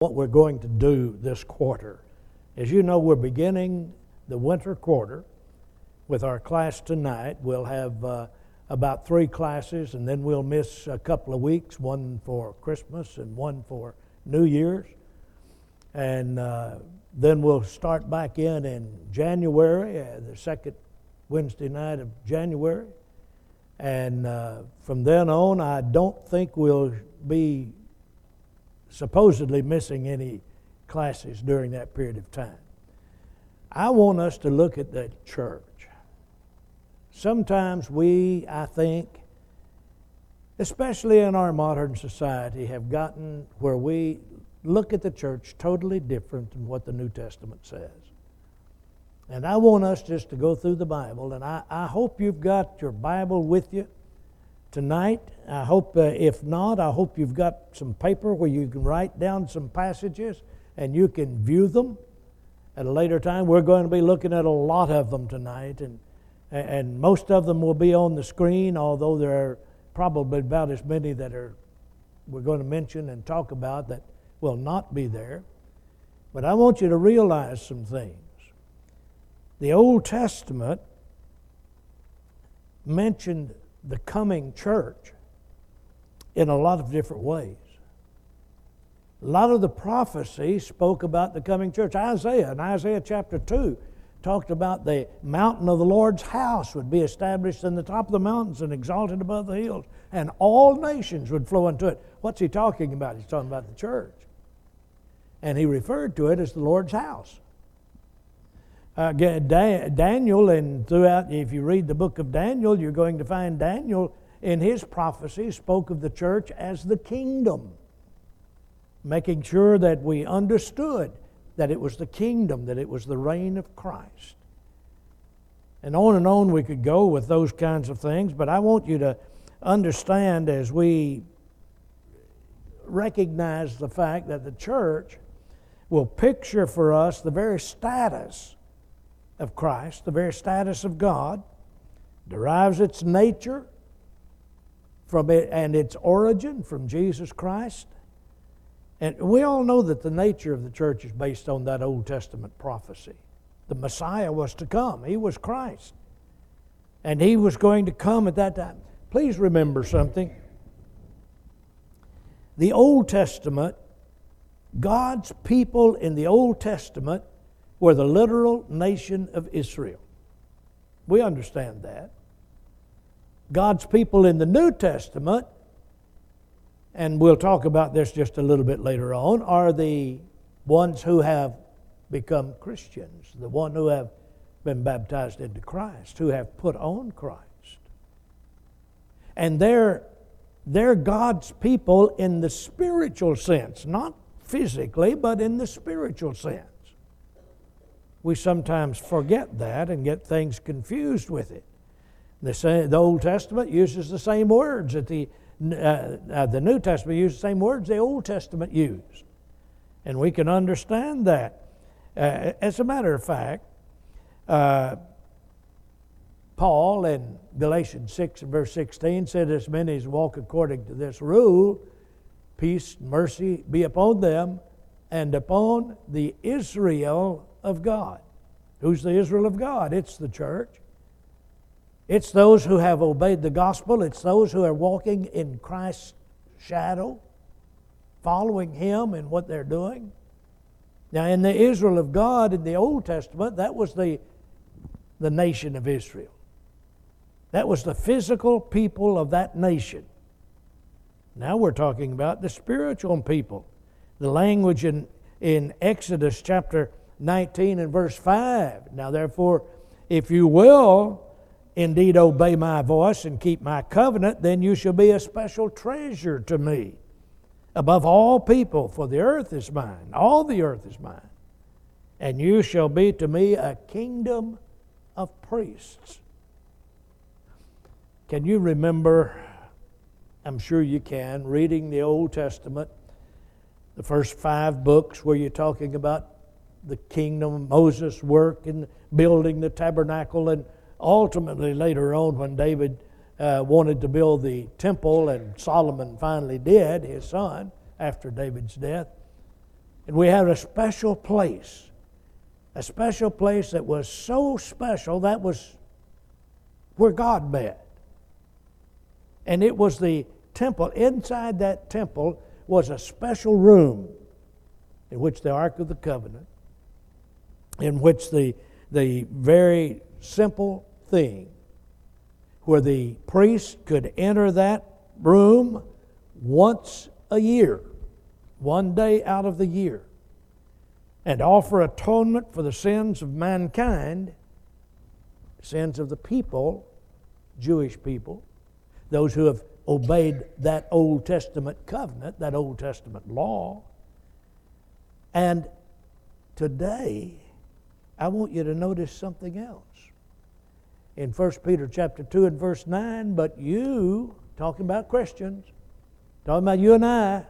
what we're going to do this quarter. As you know, we're beginning the winter quarter with our class tonight. We'll have uh, about three classes, and then we'll miss a couple of weeks one for Christmas and one for New Year's. And uh, then we'll start back in in January, uh, the second Wednesday night of January. And uh, from then on, I don't think we'll be supposedly missing any classes during that period of time. I want us to look at the church. Sometimes we, I think, especially in our modern society, have gotten where we look at the church totally different than what the New Testament says. And I want us just to go through the Bible, and I, I hope you've got your Bible with you tonight. I hope, uh, if not, I hope you've got some paper where you can write down some passages and you can view them at a later time. We're going to be looking at a lot of them tonight, and, and most of them will be on the screen, although there are probably about as many that are we're going to mention and talk about that will not be there. But I want you to realize some things. The Old Testament mentioned the coming church in a lot of different ways. A lot of the prophecy spoke about the coming church. Isaiah, in Isaiah chapter 2, talked about the mountain of the Lord's house would be established in the top of the mountains and exalted above the hills, and all nations would flow into it. What's he talking about? He's talking about the church. And he referred to it as the Lord's house. Uh, Daniel, and throughout, if you read the book of Daniel, you're going to find Daniel in his prophecy spoke of the church as the kingdom, making sure that we understood that it was the kingdom, that it was the reign of Christ. And on and on we could go with those kinds of things, but I want you to understand as we recognize the fact that the church will picture for us the very status of Christ, the very status of God, derives its nature from it and its origin from Jesus Christ. And we all know that the nature of the church is based on that Old Testament prophecy. The Messiah was to come, He was Christ. And He was going to come at that time. Please remember something. The Old Testament, God's people in the Old Testament were the literal nation of Israel. We understand that. God's people in the New Testament, and we'll talk about this just a little bit later on, are the ones who have become Christians, the one who have been baptized into Christ, who have put on Christ. And they're, they're God's people in the spiritual sense, not physically, but in the spiritual sense. We sometimes forget that and get things confused with it. The, same, the Old Testament uses the same words that the, uh, uh, the New Testament uses the same words the Old Testament used. And we can understand that. Uh, as a matter of fact, uh, Paul in Galatians 6 and verse 16 said, As many as walk according to this rule, peace and mercy be upon them and upon the Israel of God. Who's the Israel of God? It's the church. It's those who have obeyed the gospel. It's those who are walking in Christ's shadow, following Him in what they're doing. Now, in the Israel of God in the Old Testament, that was the, the nation of Israel. That was the physical people of that nation. Now we're talking about the spiritual people. The language in, in Exodus chapter 19 and verse 5. Now, therefore, if you will indeed obey my voice and keep my covenant, then you shall be a special treasure to me above all people, for the earth is mine, all the earth is mine. And you shall be to me a kingdom of priests. Can you remember? I'm sure you can, reading the Old Testament, the first five books where you're talking about the kingdom, Moses' work in building the tabernacle, and ultimately later on when David uh, wanted to build the temple, and Solomon finally did, his son, after David's death. And we had a special place, a special place that was so special that was where God met. And it was the temple. Inside that temple was a special room in which the Ark of the Covenant, in which the, the very simple thing where the priest could enter that room once a year, one day out of the year, and offer atonement for the sins of mankind, sins of the people, Jewish people, those who have obeyed that Old Testament covenant, that Old Testament law. And today, I want you to notice something else. In 1 Peter chapter 2 and verse 9, but you, talking about Christians, talking about you and I,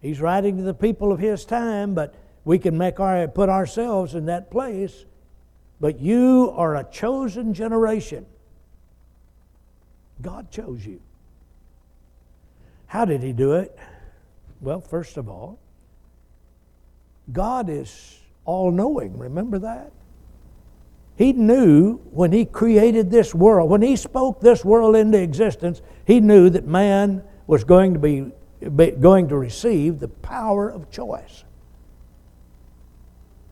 he's writing to the people of his time, but we can make our, put ourselves in that place. But you are a chosen generation. God chose you. How did he do it? Well, first of all, God is all knowing. Remember that? He knew when he created this world, when he spoke this world into existence, he knew that man was going to be, going to receive the power of choice.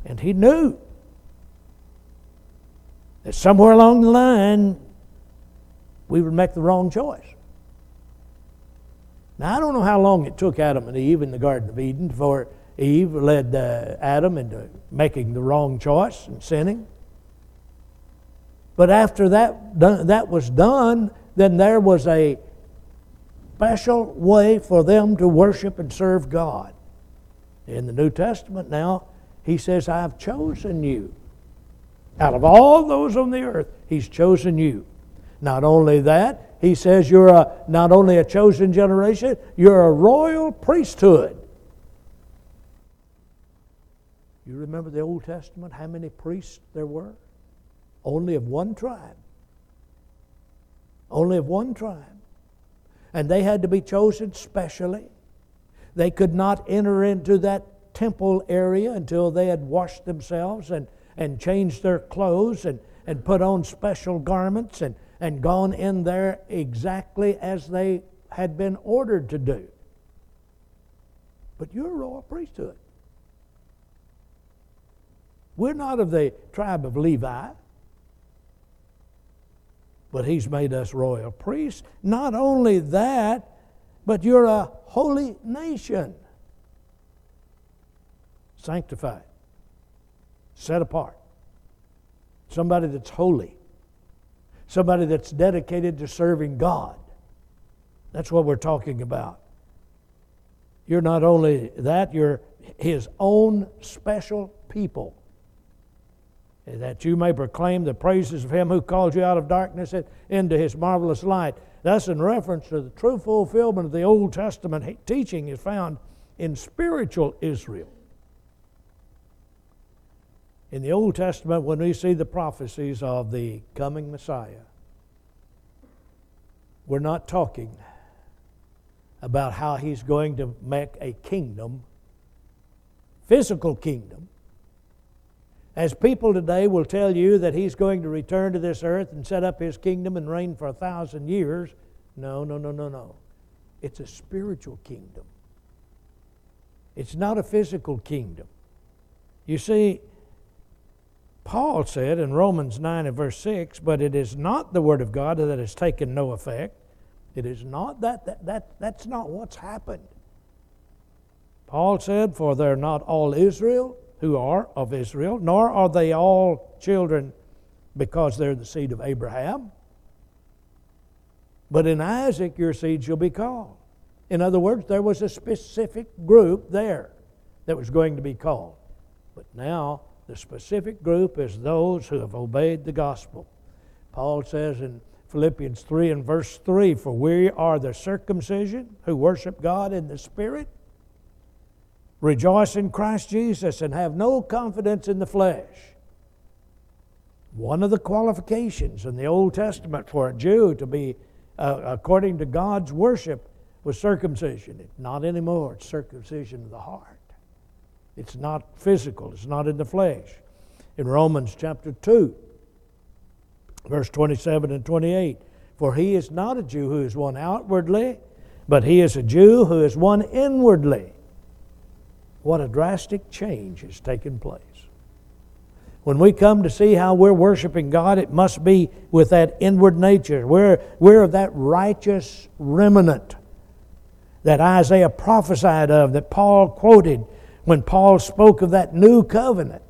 And he knew that somewhere along the line we would make the wrong choice. Now, I don't know how long it took Adam and Eve in the Garden of Eden before Eve led uh, Adam into making the wrong choice and sinning. But after that, that was done, then there was a special way for them to worship and serve God. In the New Testament now, he says, I've chosen you. Out of all those on the earth, he's chosen you. Not only that, he says you're a, not only a chosen generation, you're a royal priesthood. You remember the Old Testament, how many priests there were? Only of one tribe. Only of one tribe. And they had to be chosen specially. They could not enter into that temple area until they had washed themselves and, and changed their clothes and, and put on special garments and, and gone in there exactly as they had been ordered to do. But you're a royal priesthood. We're not of the tribe of Levi but he's made us royal priests. Not only that, but you're a holy nation. Sanctified, set apart. Somebody that's holy, somebody that's dedicated to serving God. That's what we're talking about. You're not only that, you're his own special people that you may proclaim the praises of him who called you out of darkness into his marvelous light. That's in reference to the true fulfillment of the Old Testament teaching is found in spiritual Israel. In the Old Testament, when we see the prophecies of the coming Messiah, we're not talking about how he's going to make a kingdom, physical kingdom, as people today will tell you that he's going to return to this earth and set up his kingdom and reign for a thousand years. No, no, no, no, no. It's a spiritual kingdom. It's not a physical kingdom. You see, Paul said in Romans 9 and verse 6, but it is not the word of God that has taken no effect. It is not that, that, that that's not what's happened. Paul said, For they're not all Israel, who are of Israel, nor are they all children because they're the seed of Abraham. But in Isaac your seed shall be called. In other words, there was a specific group there that was going to be called. But now the specific group is those who have obeyed the gospel. Paul says in Philippians 3 and verse 3 For we are the circumcision who worship God in the Spirit Rejoice in Christ Jesus and have no confidence in the flesh. One of the qualifications in the Old Testament for a Jew to be uh, according to God's worship was circumcision. Not anymore, it's circumcision of the heart. It's not physical, it's not in the flesh. In Romans chapter 2, verse 27 and 28, for he is not a Jew who is one outwardly, but he is a Jew who is one inwardly. What a drastic change has taken place. When we come to see how we're worshiping God, it must be with that inward nature. We're, we're of that righteous remnant that Isaiah prophesied of, that Paul quoted when Paul spoke of that new covenant.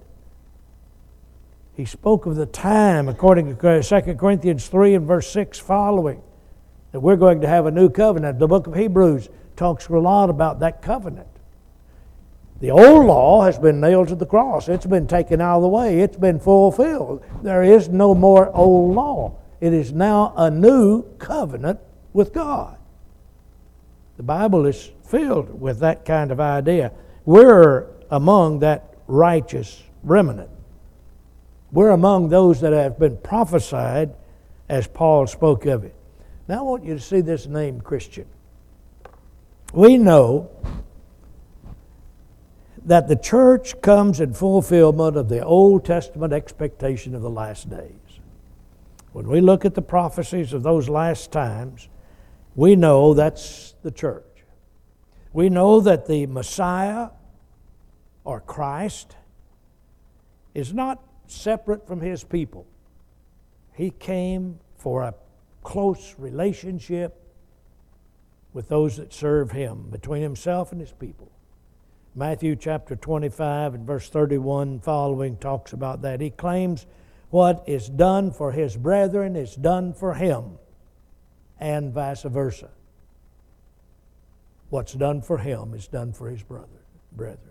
He spoke of the time, according to 2 Corinthians 3 and verse 6 following, that we're going to have a new covenant. The book of Hebrews talks a lot about that covenant. The old law has been nailed to the cross. It's been taken out of the way. It's been fulfilled. There is no more old law. It is now a new covenant with God. The Bible is filled with that kind of idea. We're among that righteous remnant. We're among those that have been prophesied as Paul spoke of it. Now I want you to see this name Christian. We know that the church comes in fulfillment of the Old Testament expectation of the last days. When we look at the prophecies of those last times, we know that's the church. We know that the Messiah or Christ is not separate from his people. He came for a close relationship with those that serve him, between himself and his people. Matthew chapter 25 and verse 31 following talks about that. He claims what is done for his brethren is done for him, and vice versa. What's done for him is done for his brother, brethren.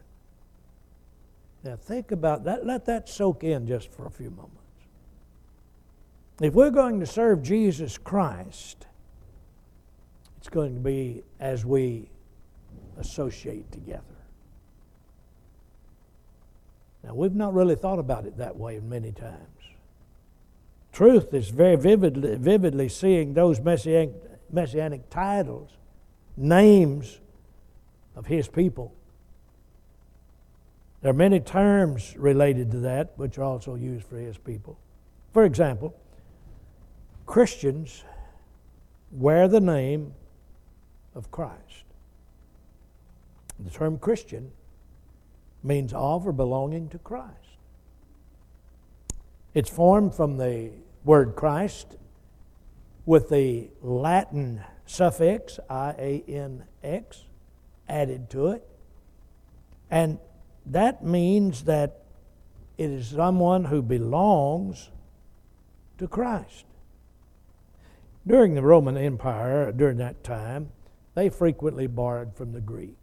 Now think about that. Let that soak in just for a few moments. If we're going to serve Jesus Christ, it's going to be as we associate together. Now, we've not really thought about it that way many times. Truth is very vividly, vividly seeing those messianic, messianic titles, names of His people. There are many terms related to that which are also used for His people. For example, Christians wear the name of Christ. The term Christian means of or belonging to Christ. It's formed from the word Christ with the Latin suffix I A N X added to it. And that means that it is someone who belongs to Christ. During the Roman Empire, during that time, they frequently borrowed from the Greek.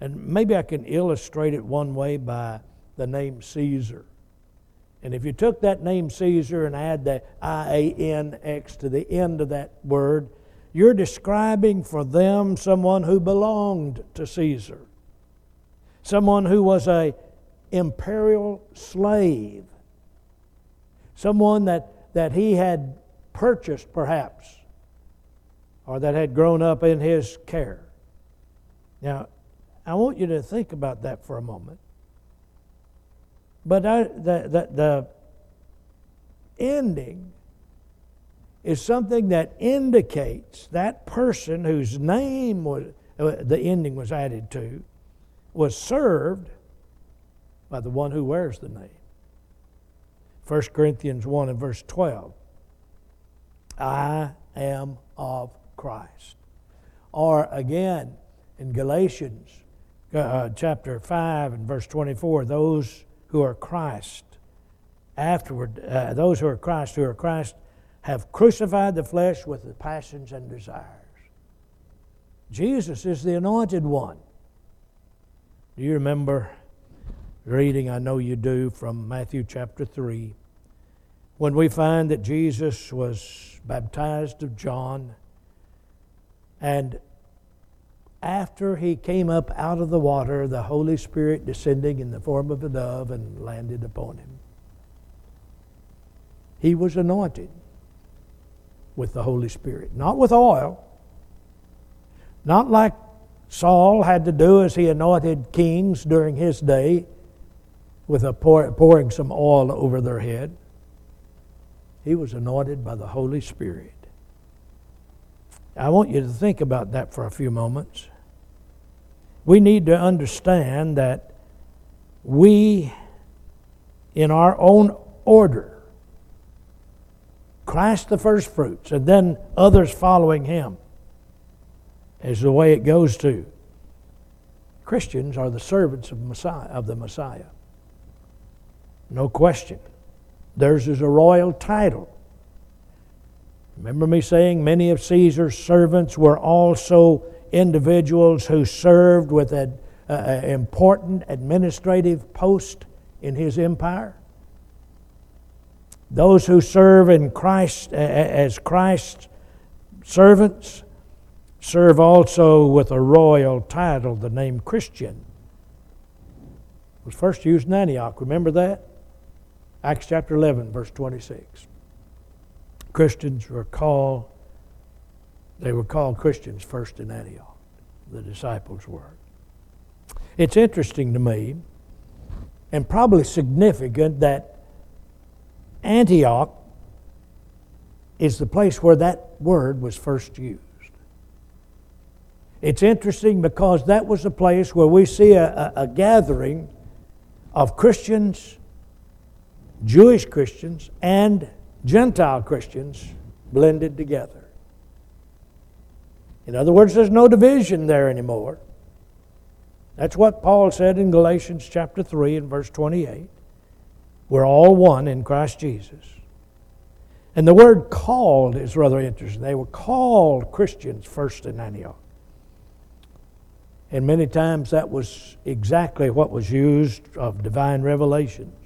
And maybe I can illustrate it one way by the name Caesar. And if you took that name Caesar and add the I A N X to the end of that word, you're describing for them someone who belonged to Caesar, someone who was a imperial slave, someone that, that he had purchased perhaps, or that had grown up in his care. Now, I want you to think about that for a moment. But I, the, the, the ending is something that indicates that person whose name was, uh, the ending was added to was served by the one who wears the name. 1 Corinthians 1 and verse 12. I am of Christ. Or again, in Galatians uh, chapter 5 and verse 24, those who are Christ, afterward, uh, those who are Christ, who are Christ, have crucified the flesh with the passions and desires. Jesus is the anointed one. Do you remember reading, I know you do, from Matthew chapter 3, when we find that Jesus was baptized of John and after he came up out of the water, the Holy Spirit descending in the form of a dove and landed upon him. He was anointed with the Holy Spirit, not with oil, not like Saul had to do as he anointed kings during his day with a pour, pouring some oil over their head. He was anointed by the Holy Spirit. I want you to think about that for a few moments. We need to understand that we, in our own order, Christ the first fruits, and then others following him, is the way it goes to. Christians are the servants of Messiah of the Messiah. No question. Theirs is a royal title. Remember me saying many of Caesar's servants were also individuals who served with an uh, important administrative post in his empire? Those who serve in Christ as Christ's servants serve also with a royal title, the name Christian. It was first used in Antioch. Remember that? Acts chapter 11, verse 26. Christians were called, they were called Christians first in Antioch. The disciples were. It's interesting to me, and probably significant, that Antioch is the place where that word was first used. It's interesting because that was the place where we see a, a, a gathering of Christians, Jewish Christians, and Gentile Christians blended together. In other words, there's no division there anymore. That's what Paul said in Galatians chapter 3 and verse 28. We're all one in Christ Jesus. And the word called is rather interesting. They were called Christians first in Antioch. And many times that was exactly what was used of divine revelations.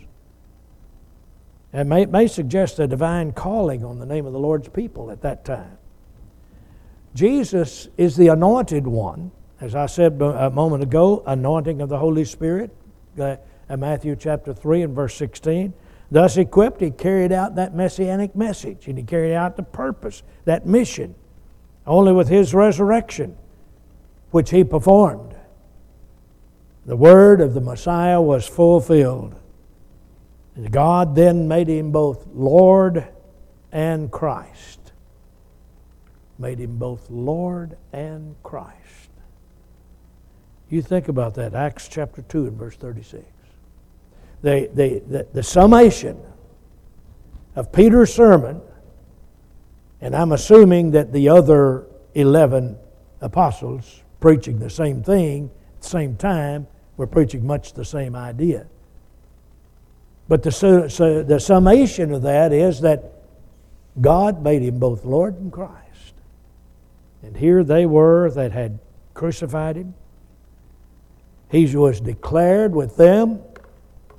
And may, may suggest a divine calling on the name of the Lord's people at that time. Jesus is the anointed one, as I said a moment ago, anointing of the Holy Spirit, uh, Matthew chapter 3 and verse 16. Thus equipped, he carried out that messianic message and he carried out the purpose, that mission, only with his resurrection which he performed. The word of the Messiah was fulfilled. God then made him both Lord and Christ. Made him both Lord and Christ. You think about that, Acts chapter 2 and verse 36. The, the, the, the summation of Peter's sermon, and I'm assuming that the other 11 apostles preaching the same thing at the same time. We're preaching much the same idea. But the, so the summation of that is that God made him both Lord and Christ. And here they were that had crucified him. He was declared with them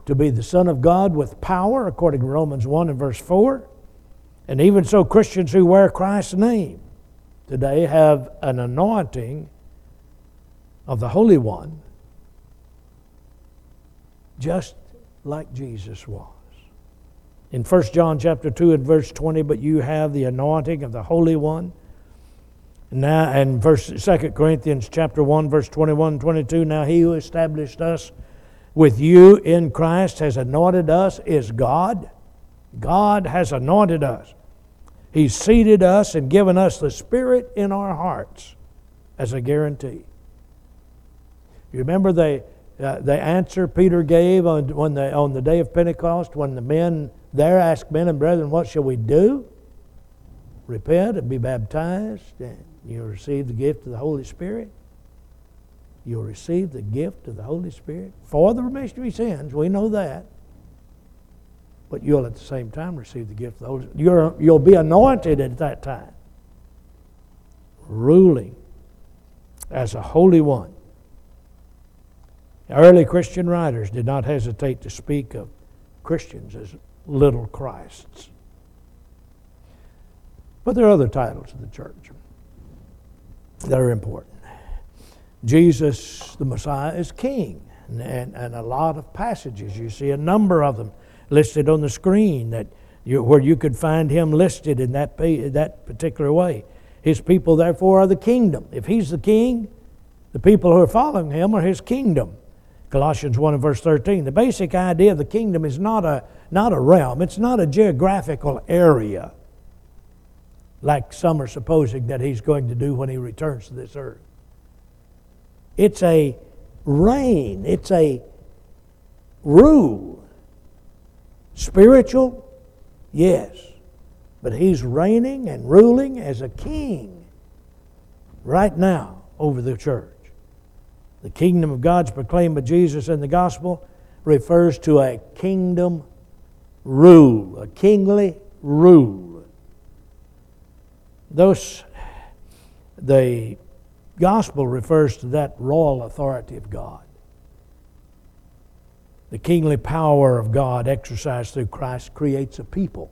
to be the Son of God with power, according to Romans 1 and verse 4. And even so, Christians who wear Christ's name today have an anointing of the Holy One, just like Jesus was. In 1 John chapter 2 and verse 20, but you have the anointing of the Holy One. Now, and verse 2 Corinthians chapter 1, verse 21 and 22, now he who established us with you in Christ has anointed us is God. God has anointed us. He's seated us and given us the Spirit in our hearts as a guarantee. You remember the, uh, the answer Peter gave on, when the, on the day of Pentecost when the men there asked, Men and brethren, what shall we do? Repent and be baptized, and you'll receive the gift of the Holy Spirit. You'll receive the gift of the Holy Spirit for the remission of your sins. We know that. But you'll at the same time receive the gift of the Holy Spirit. You're, you'll be anointed at that time, ruling as a holy one. Early Christian writers did not hesitate to speak of Christians as little Christs. But there are other titles of the church that are important. Jesus, the Messiah, is king. And, and, a lot of passages, you see a number of them listed on the screen that you, where you could find him listed in that, that particular way. His people, therefore, are the kingdom. If he's the king, The people who are following him are his kingdom. Colossians 1 and verse 13. The basic idea of the kingdom is not a, not a realm, it's not a geographical area like some are supposing that he's going to do when he returns to this earth. It's a reign, it's a rule. Spiritual, yes, but he's reigning and ruling as a king right now over the church. The kingdom of God's proclaimed by Jesus in the gospel refers to a kingdom rule, a kingly rule. Those, the gospel refers to that royal authority of God. The kingly power of God exercised through Christ creates a people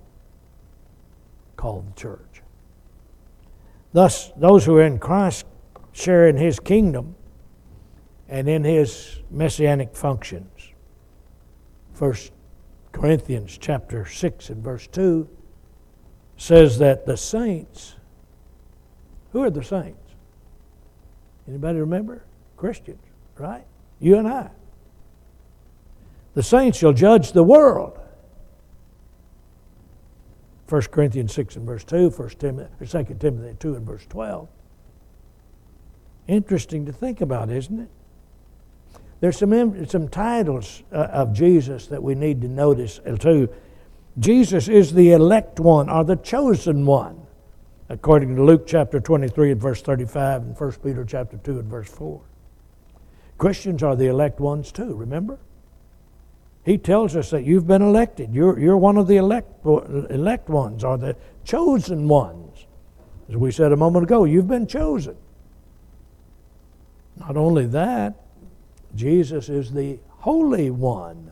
called the church. Thus, those who are in Christ share in his kingdom and in his messianic functions. 1 Corinthians chapter 6 and verse 2 says that the saints, who are the saints? Anybody remember? Christians, right? You and I. The saints shall judge the world. 1 Corinthians 6 and verse 2, 1 Timothy, or 2 Timothy 2 and verse 12. Interesting to think about, isn't it? There's some, some titles uh, of Jesus that we need to notice uh, too. Jesus is the elect one or the chosen one, according to Luke chapter 23 and verse 35 and 1 Peter chapter 2 and verse 4. Christians are the elect ones too, remember? He tells us that you've been elected. You're, you're one of the elect, elect ones or the chosen ones. As we said a moment ago, you've been chosen. Not only that, Jesus is the Holy One.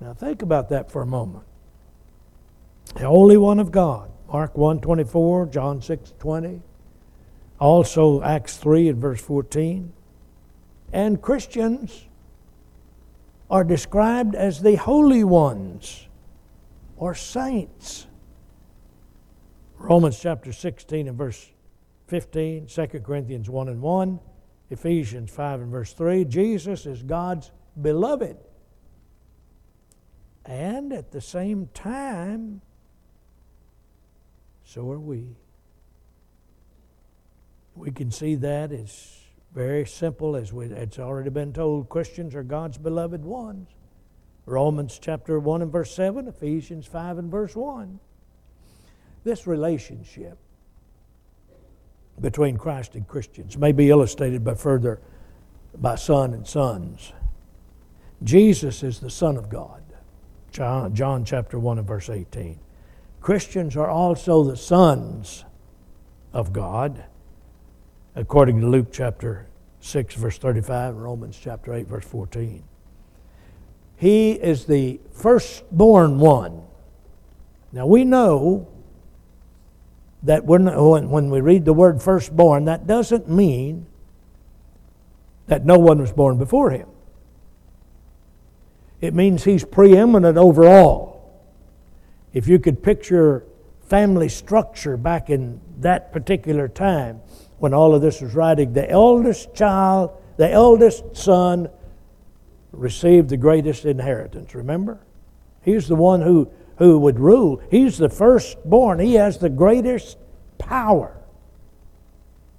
Now think about that for a moment. The Holy One of God. Mark 1 24, John 6 20. Also Acts 3 and verse 14. And Christians are described as the holy ones or saints. Romans chapter 16 and verse 15, 2 Corinthians 1 and 1, Ephesians 5 and verse 3. Jesus is God's beloved. And at the same time, so are we. We can see that as very simple, as we, it's already been told Christians are God's beloved ones. Romans chapter 1 and verse 7, Ephesians 5 and verse 1. This relationship between Christ and Christians may be illustrated by further by son and sons. Jesus is the Son of God. John, John chapter 1 and verse 18. Christians are also the sons of God, according to Luke chapter 6, verse 35, and Romans chapter 8, verse 14. He is the firstborn one. Now we know that when, when we read the word firstborn, that doesn't mean that no one was born before him. It means he's preeminent over all. If you could picture family structure back in that particular time when all of this was writing, the eldest child, the eldest son, received the greatest inheritance. Remember? He's the one who who would rule. He's the firstborn, he has the greatest power.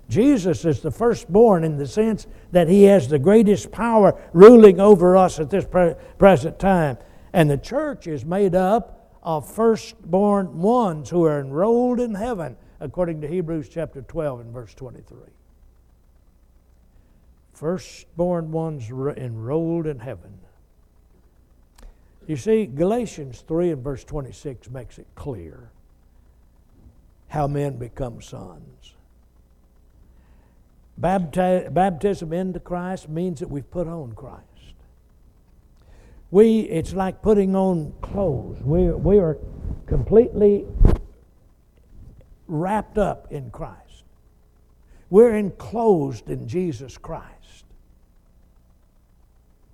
Jesus is the firstborn in the sense that he has the greatest power ruling over us at this pre- present time. And the church is made up of firstborn ones who are enrolled in heaven, according to Hebrews chapter 12 and verse 23. Firstborn ones enrolled in heaven. You see, Galatians 3 and verse 26 makes it clear how men become sons. Bapti- baptism into Christ means that we've put on Christ. We, it's like putting on clothes. We, we are completely wrapped up in Christ. We're enclosed in Jesus Christ.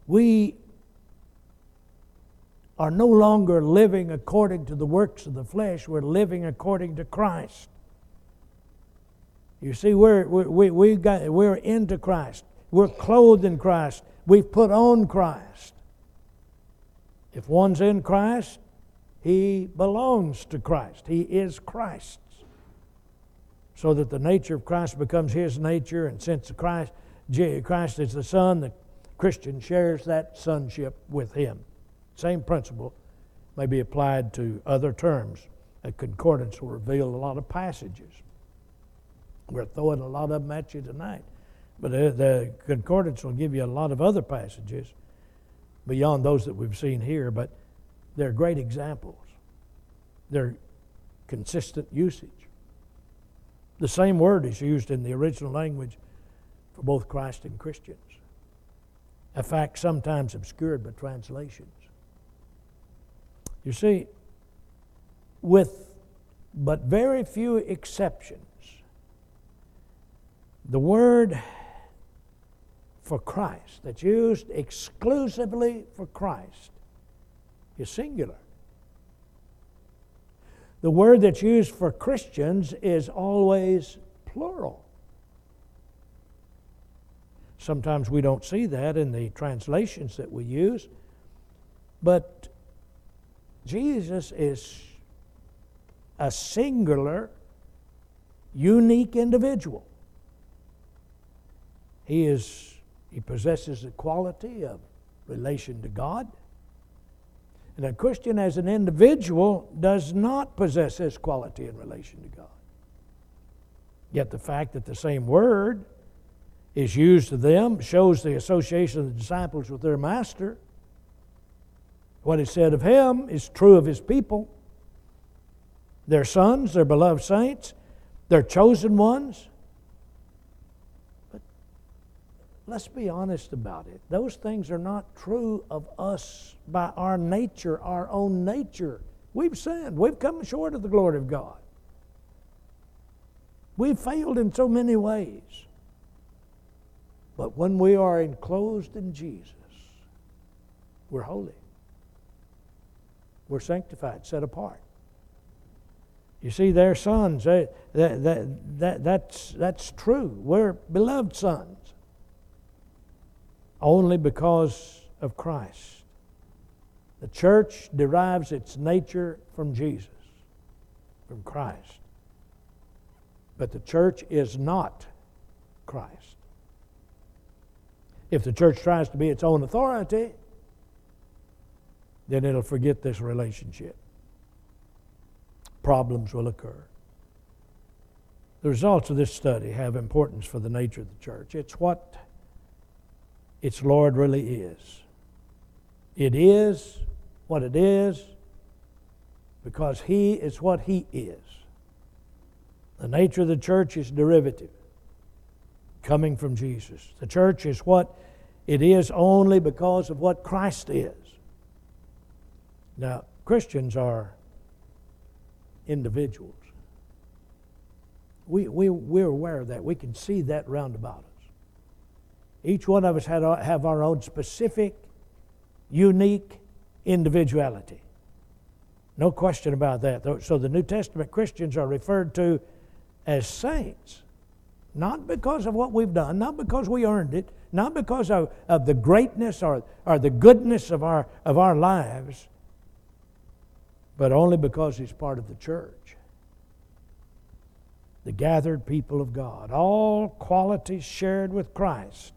We are no longer living according to the works of the flesh, we're living according to Christ. You see, we're, we, we got, we're into Christ. We're clothed in Christ. We've put on Christ. If one's in Christ, he belongs to Christ. He is Christ's. So that the nature of Christ becomes his nature, and since Christ, Christ is the Son, the Christian shares that sonship with him. Same principle may be applied to other terms. A concordance will reveal a lot of passages. We're throwing a lot of them at you tonight. But the concordance will give you a lot of other passages beyond those that we've seen here, but they're great examples. They're consistent usage. The same word is used in the original language for both Christ and Christians, a fact sometimes obscured by translations. You see, with but very few exceptions, the word for Christ, that's used exclusively for Christ, is singular. The word that's used for Christians is always plural. Sometimes we don't see that in the translations that we use, but Jesus is a singular, unique individual. He is he possesses the quality of relation to God. And a Christian, as an individual, does not possess this quality in relation to God. Yet the fact that the same word is used to them shows the association of the disciples with their master. What is said of him is true of his people. Their sons, their beloved saints, their chosen ones. But let's be honest about it. Those things are not true of us by our nature, our own nature. We've sinned, we've come short of the glory of God. We've failed in so many ways. But when we are enclosed in Jesus, we're holy. We're sanctified, set apart. You see, they're sons. They, that, that, that, that's, that's true. We're beloved sons only because of Christ. The church derives its nature from Jesus, from Christ. But the church is not Christ. If the church tries to be its own authority, then it'll forget this relationship. Problems will occur. The results of this study have importance for the nature of the church. It's what its Lord really is. It is what it is because He is what He is. The nature of the church is derivative, coming from Jesus. The church is what it is only because of what Christ is. Now, Christians are individuals. We, we, we're aware of that. We can see that round about us. Each one of us had, have our own specific, unique individuality. No question about that. So the New Testament Christians are referred to as saints, not because of what we've done, not because we earned it, not because of, of the greatness or, or the goodness of our, of our lives, but only because he's part of the church. The gathered people of God, all qualities shared with Christ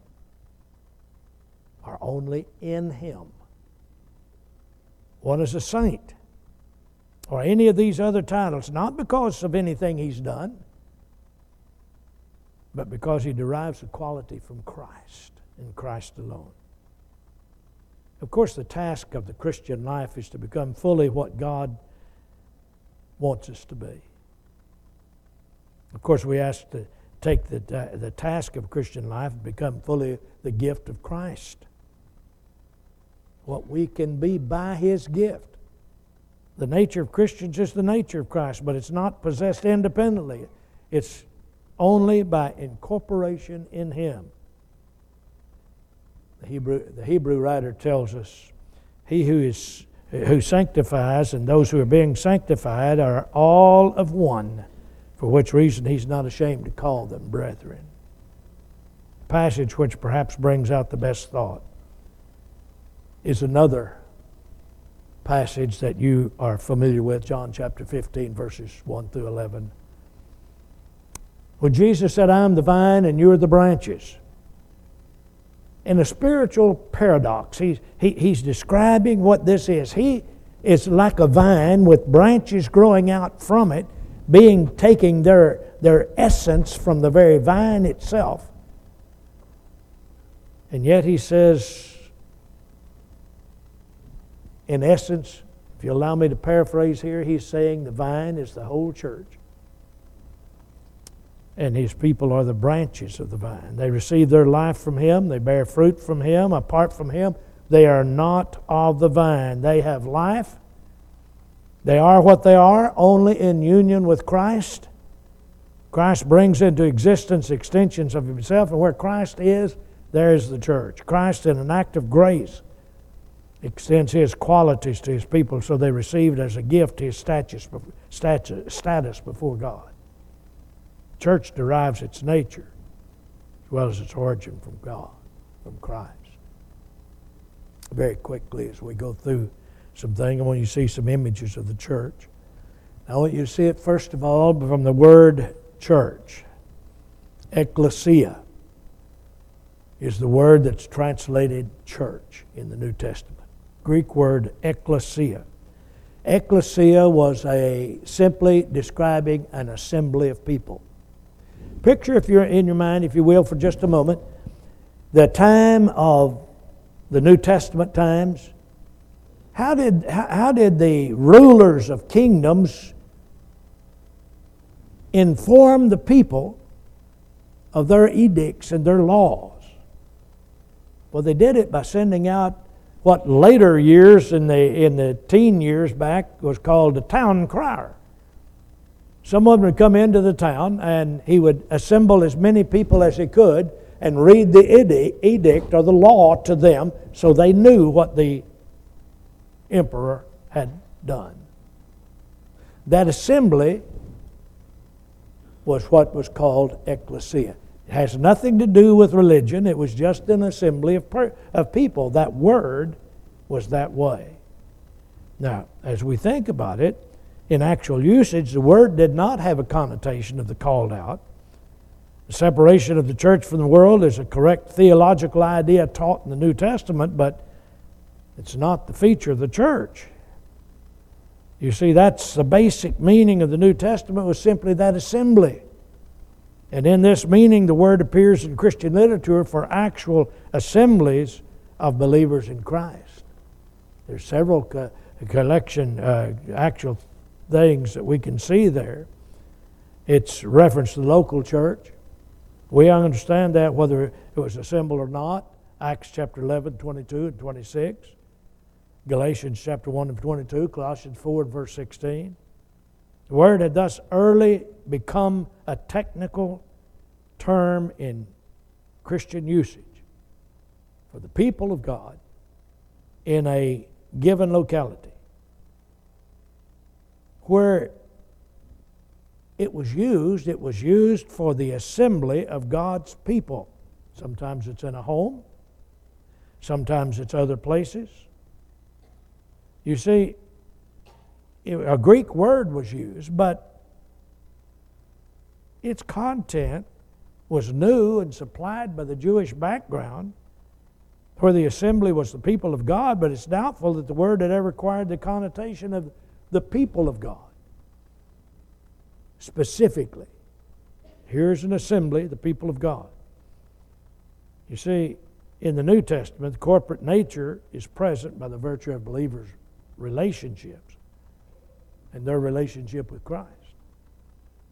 are only in Him. One is a saint, or any of these other titles, not because of anything He's done, but because He derives the quality from Christ and Christ alone. Of course, the task of the Christian life is to become fully what God wants us to be. Of course, we ask to take the, uh, the task of Christian life and become fully the gift of Christ what we can be by His gift. The nature of Christians is the nature of Christ, but it's not possessed independently. It's only by incorporation in Him. The Hebrew, the Hebrew writer tells us, He who is who sanctifies and those who are being sanctified are all of one, for which reason he's not ashamed to call them brethren. Passage which perhaps brings out the best thought is another passage that you are familiar with, John chapter 15, verses 1 through 11. When Jesus said, I am the vine and you are the branches. In a spiritual paradox, he's, he, he's describing what this is. He is like a vine with branches growing out from it being taking their, their essence from the very vine itself. And yet he says, in essence, if you allow me to paraphrase here, he's saying the vine is the whole church. And his people are the branches of the vine. They receive their life from him, they bear fruit from him. Apart from him, they are not of the vine. They have life, they are what they are only in union with Christ. Christ brings into existence extensions of himself, and where Christ is, there is the church. Christ, in an act of grace, extends his qualities to his people so they receive as a gift his status, status before God. Church derives its nature as well as its origin from God, from Christ. Very quickly, as we go through something. I want you to see some images of the church. I want you to see it, first of all, from the word church. Ecclesia is the word that's translated church in the New Testament. Greek word ecclesia. Ecclesia was a simply describing an assembly of people. Picture, if you're in your mind, if you will, for just a moment, the time of the New Testament times how did, how did the rulers of kingdoms inform the people of their edicts and their laws? Well, they did it by sending out what later years in the, in the teen years back was called a town crier. Someone would come into the town and he would assemble as many people as he could and read the edict or the law to them so they knew what the emperor had done. That assembly was what was called ecclesia. It has nothing to do with religion, it was just an assembly of, per- of people. That word was that way. Now, as we think about it, in actual usage, the word did not have a connotation of the called out. The separation of the church from the world is a correct theological idea taught in the New Testament, but it's not the feature of the church. You see, that's the basic meaning of the New Testament was simply that assembly. And in this meaning, the word appears in Christian literature for actual assemblies of believers in Christ. There's several co- collection, uh, actual things that we can see there. It's reference to the local church. We understand that whether it was assembled or not. Acts chapter 11, 22 and 26. Galatians chapter 1 and 22, Colossians 4 and verse 16. The word had thus early become a technical term in Christian usage for the people of God in a given locality where it was used, it was used for the assembly of God's people. Sometimes it's in a home, sometimes it's other places. You see, a Greek word was used, but its content was new and supplied by the Jewish background, where the assembly was the people of God, but it's doubtful that the word had ever acquired the connotation of the people of God. Specifically, here's an assembly, the people of God. You see, in the New Testament, the corporate nature is present by the virtue of believers' relationships and their relationship with Christ.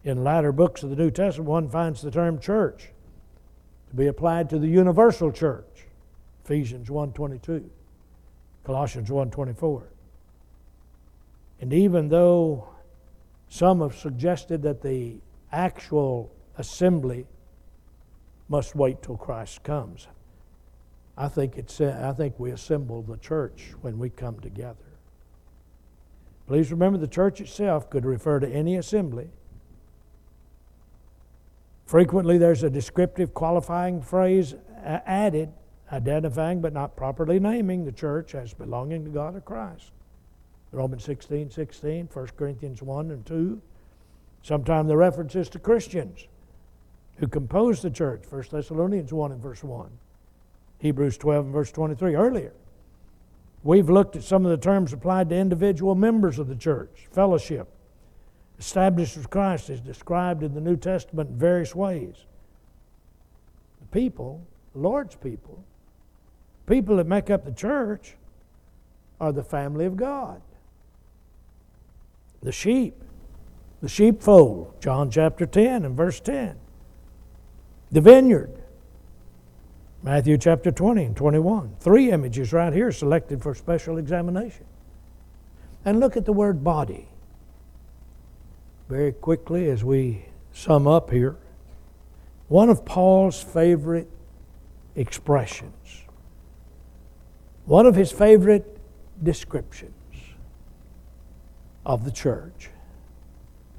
In latter books of the New Testament, one finds the term church to be applied to the universal church. Ephesians 1:22, Colossians 1:24. And even though some have suggested that the actual assembly must wait till Christ comes, I think it's I think we assemble the church when we come together. Please remember the church itself could refer to any assembly Frequently, there's a descriptive qualifying phrase added, identifying but not properly naming the church as belonging to God or Christ. Romans 16, 16, 1 Corinthians 1 and 2. Sometimes the references to Christians who compose the church, 1 Thessalonians 1 and verse 1. Hebrews 12 and verse 23 earlier. We've looked at some of the terms applied to individual members of the church. Fellowship, established with Christ, is described in the New Testament in various ways. The people, the Lord's people, people that make up the church, are the family of God. The sheep, the sheepfold, John chapter 10 and verse 10. The vineyard, Matthew chapter 20 and 21. Three images right here selected for special examination. And look at the word body. Very quickly, as we sum up here, one of Paul's favorite expressions, one of his favorite descriptions of the church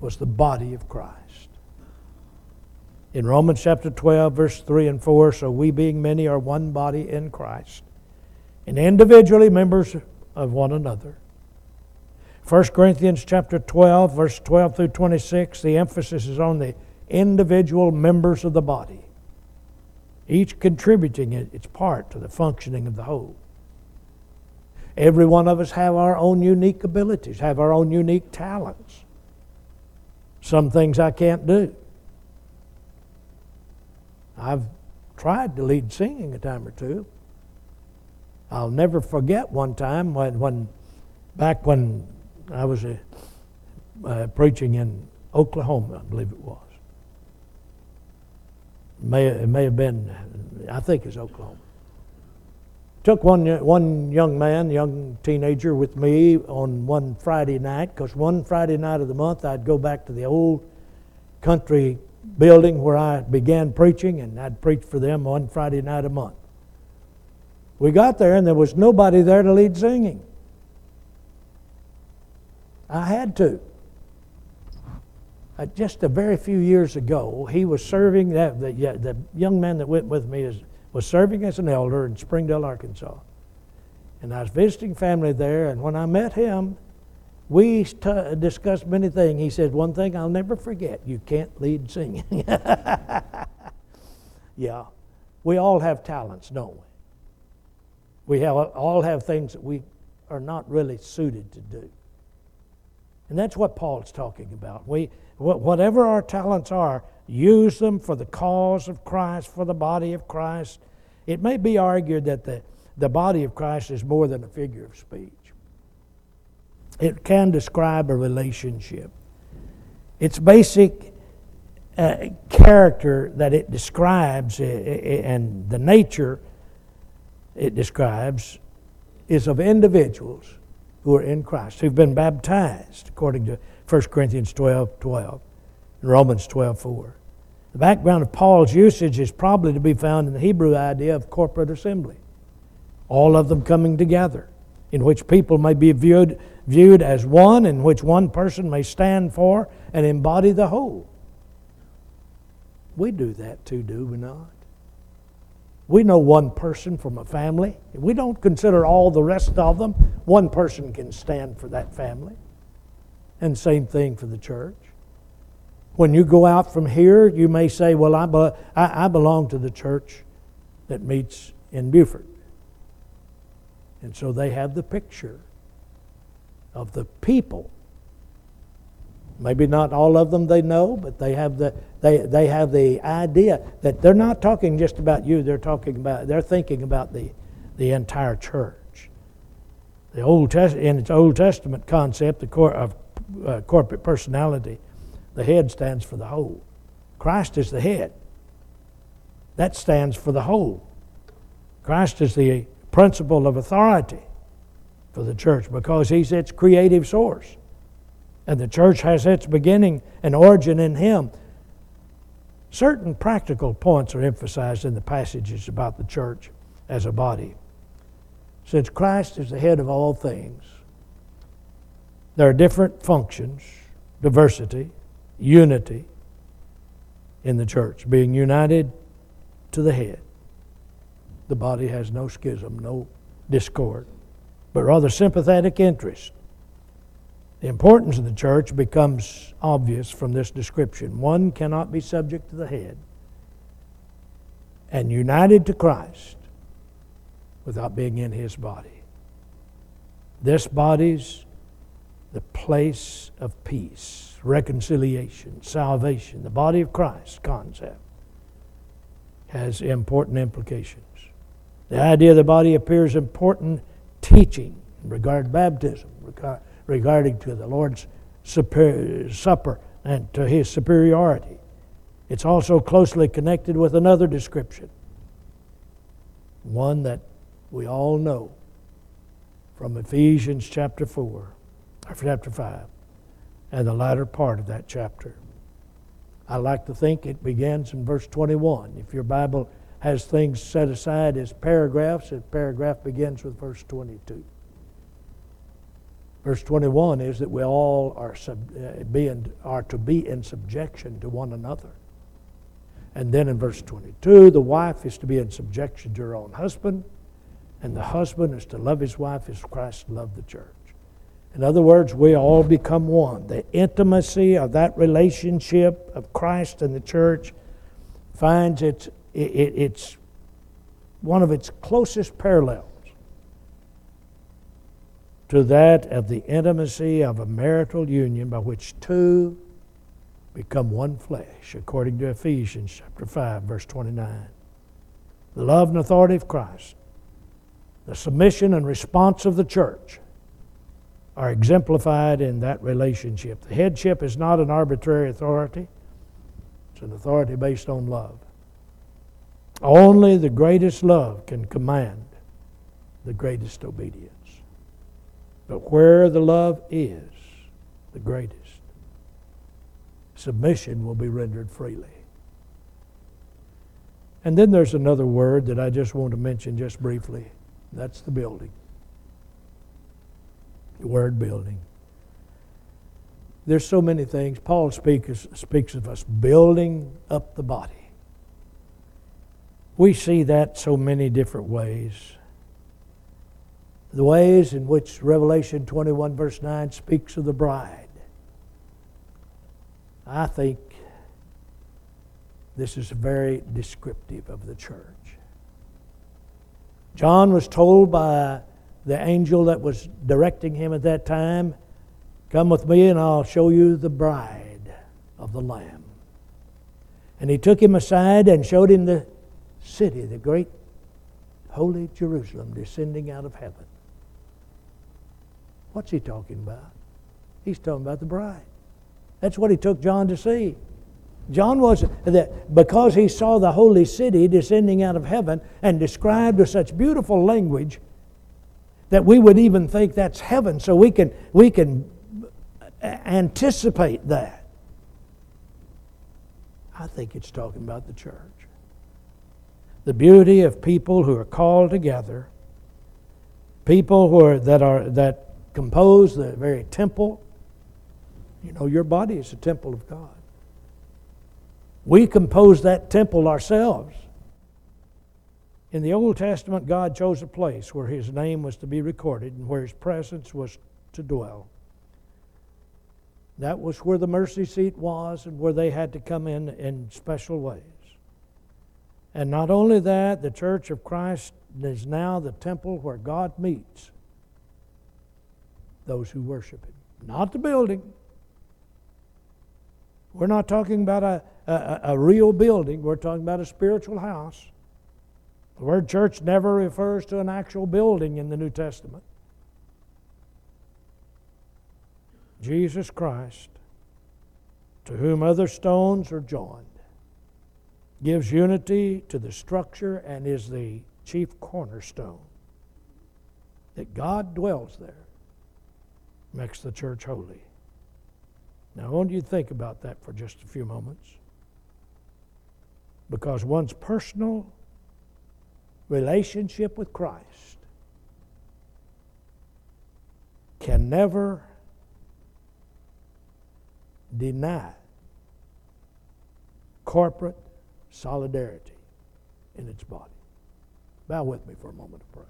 was the body of Christ in Romans chapter 12, verse 3 and 4. So we, being many, are one body in Christ, and individually members of one another. 1 Corinthians chapter 12, verse 12 through 26, the emphasis is on the individual members of the body, each contributing its part to the functioning of the whole. Every one of us have our own unique abilities, have our own unique talents. Some things I can't do. I've tried to lead singing a time or two. I'll never forget one time when, when back when I was uh, uh, preaching in Oklahoma, I believe it was. May, it may have been, I think it's Oklahoma. Took one, one young man, young teenager, with me on one Friday night, because one Friday night of the month I'd go back to the old country building where I began preaching, and I'd preach for them one Friday night a month. We got there, and there was nobody there to lead singing. I had to. Uh, just a very few years ago, he was serving, that, the, the young man that went with me is, was serving as an elder in Springdale, Arkansas. And I was visiting family there, and when I met him, we t- discussed many things. He said, One thing I'll never forget you can't lead singing. yeah, we all have talents, don't we? We have, all have things that we are not really suited to do. And that's what Paul's talking about. We, whatever our talents are, use them for the cause of Christ, for the body of Christ. It may be argued that the, the body of Christ is more than a figure of speech. It can describe a relationship. Its basic uh, character that it describes and the nature it describes is of individuals who are in Christ, who've been baptized, according to 1 Corinthians 12 12 and Romans 12 4. The background of Paul's usage is probably to be found in the Hebrew idea of corporate assembly, all of them coming together, in which people may be viewed viewed as one in which one person may stand for and embody the whole. We do that too, do we not? We know one person from a family. We don't consider all the rest of them. One person can stand for that family. And same thing for the church. When you go out from here, you may say, Well, I, be- I, I belong to the church that meets in Buford. And so they have the picture of the people. Maybe not all of them they know, but they have the they, they have the idea that they're not talking just about you, they're talking about they're thinking about the, the entire church. The Old Test, in its Old Testament concept the cor- of uh, corporate personality, the head stands for the whole. Christ is the head. That stands for the whole. Christ is the principle of authority for the church because He's its creative source. And the church has its beginning and origin in Him. Certain practical points are emphasized in the passages about the church as a body. Since Christ is the head of all things, there are different functions, diversity, unity, in the church, being united to the head. The body has no schism, no discord, but rather sympathetic interest. The importance of the church becomes obvious from this description. One cannot be subject to the head and united to Christ without being in his body. This body's the place of peace, reconciliation, salvation. The body of Christ concept has important implications. The idea of the body appears important teaching in regard to baptism, regarding to the Lord's supper and to his superiority. It's also closely connected with another description, one that we all know from Ephesians chapter 4, or chapter 5, and the latter part of that chapter. I like to think it begins in verse 21. If your Bible has things set aside as paragraphs, a paragraph begins with verse 22. Verse 21 is that we all are, sub, uh, being, are to be in subjection to one another. And then in verse 22, the wife is to be in subjection to her own husband, and the husband is to love his wife as Christ loved the church. In other words, we all become one. The intimacy of that relationship of Christ and the church finds its, it, it's one of its closest parallels to that of the intimacy of a marital union by which two become one flesh, according to Ephesians chapter 5, verse 29. The love and authority of Christ, the submission and response of the church are exemplified in that relationship. The headship is not an arbitrary authority, it's an authority based on love. Only the greatest love can command the greatest obedience. But where the love is the greatest, submission will be rendered freely. And then there's another word that I just want to mention just briefly. That's the building. Word building. There's so many things. Paul speaks, speaks of us building up the body. We see that so many different ways. The ways in which Revelation 21, verse 9, speaks of the bride. I think this is very descriptive of the church. John was told by the angel that was directing him at that time, Come with me and I'll show you the bride of the Lamb. And he took him aside and showed him the city, the great holy Jerusalem descending out of heaven. What's he talking about? He's talking about the bride. That's what he took John to see. John was that because he saw the holy city descending out of heaven and described with such beautiful language that we would even think that's heaven, so we can we can anticipate that. I think it's talking about the church. The beauty of people who are called together, people who are that are that compose the very temple you know, your body is a temple of God. We compose that temple ourselves. In the Old Testament, God chose a place where His name was to be recorded and where His presence was to dwell. That was where the mercy seat was and where they had to come in in special ways. And not only that, the church of Christ is now the temple where God meets those who worship Him. Not the building, we're not talking about a, a, a, real building, we're talking about a spiritual house. The word church never refers to an actual building in the New Testament. Jesus Christ, to whom other stones are joined, gives unity to the structure and is the chief cornerstone. That God dwells there makes the church holy. Now, I want you to think about that for just a few moments. Because one's personal relationship with Christ can never deny corporate solidarity in its body. Bow with me for a moment of prayer.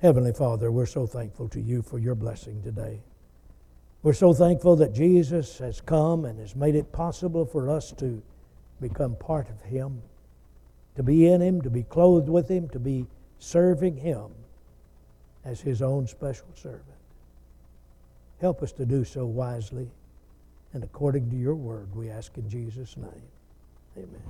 Heavenly Father, we're so thankful to you for your blessing today. We're so thankful that Jesus has come and has made it possible for us to become part of Him, to be in Him, to be clothed with Him, to be serving Him as His own special servant. Help us to do so wisely and according to your word, we ask in Jesus' name. Amen.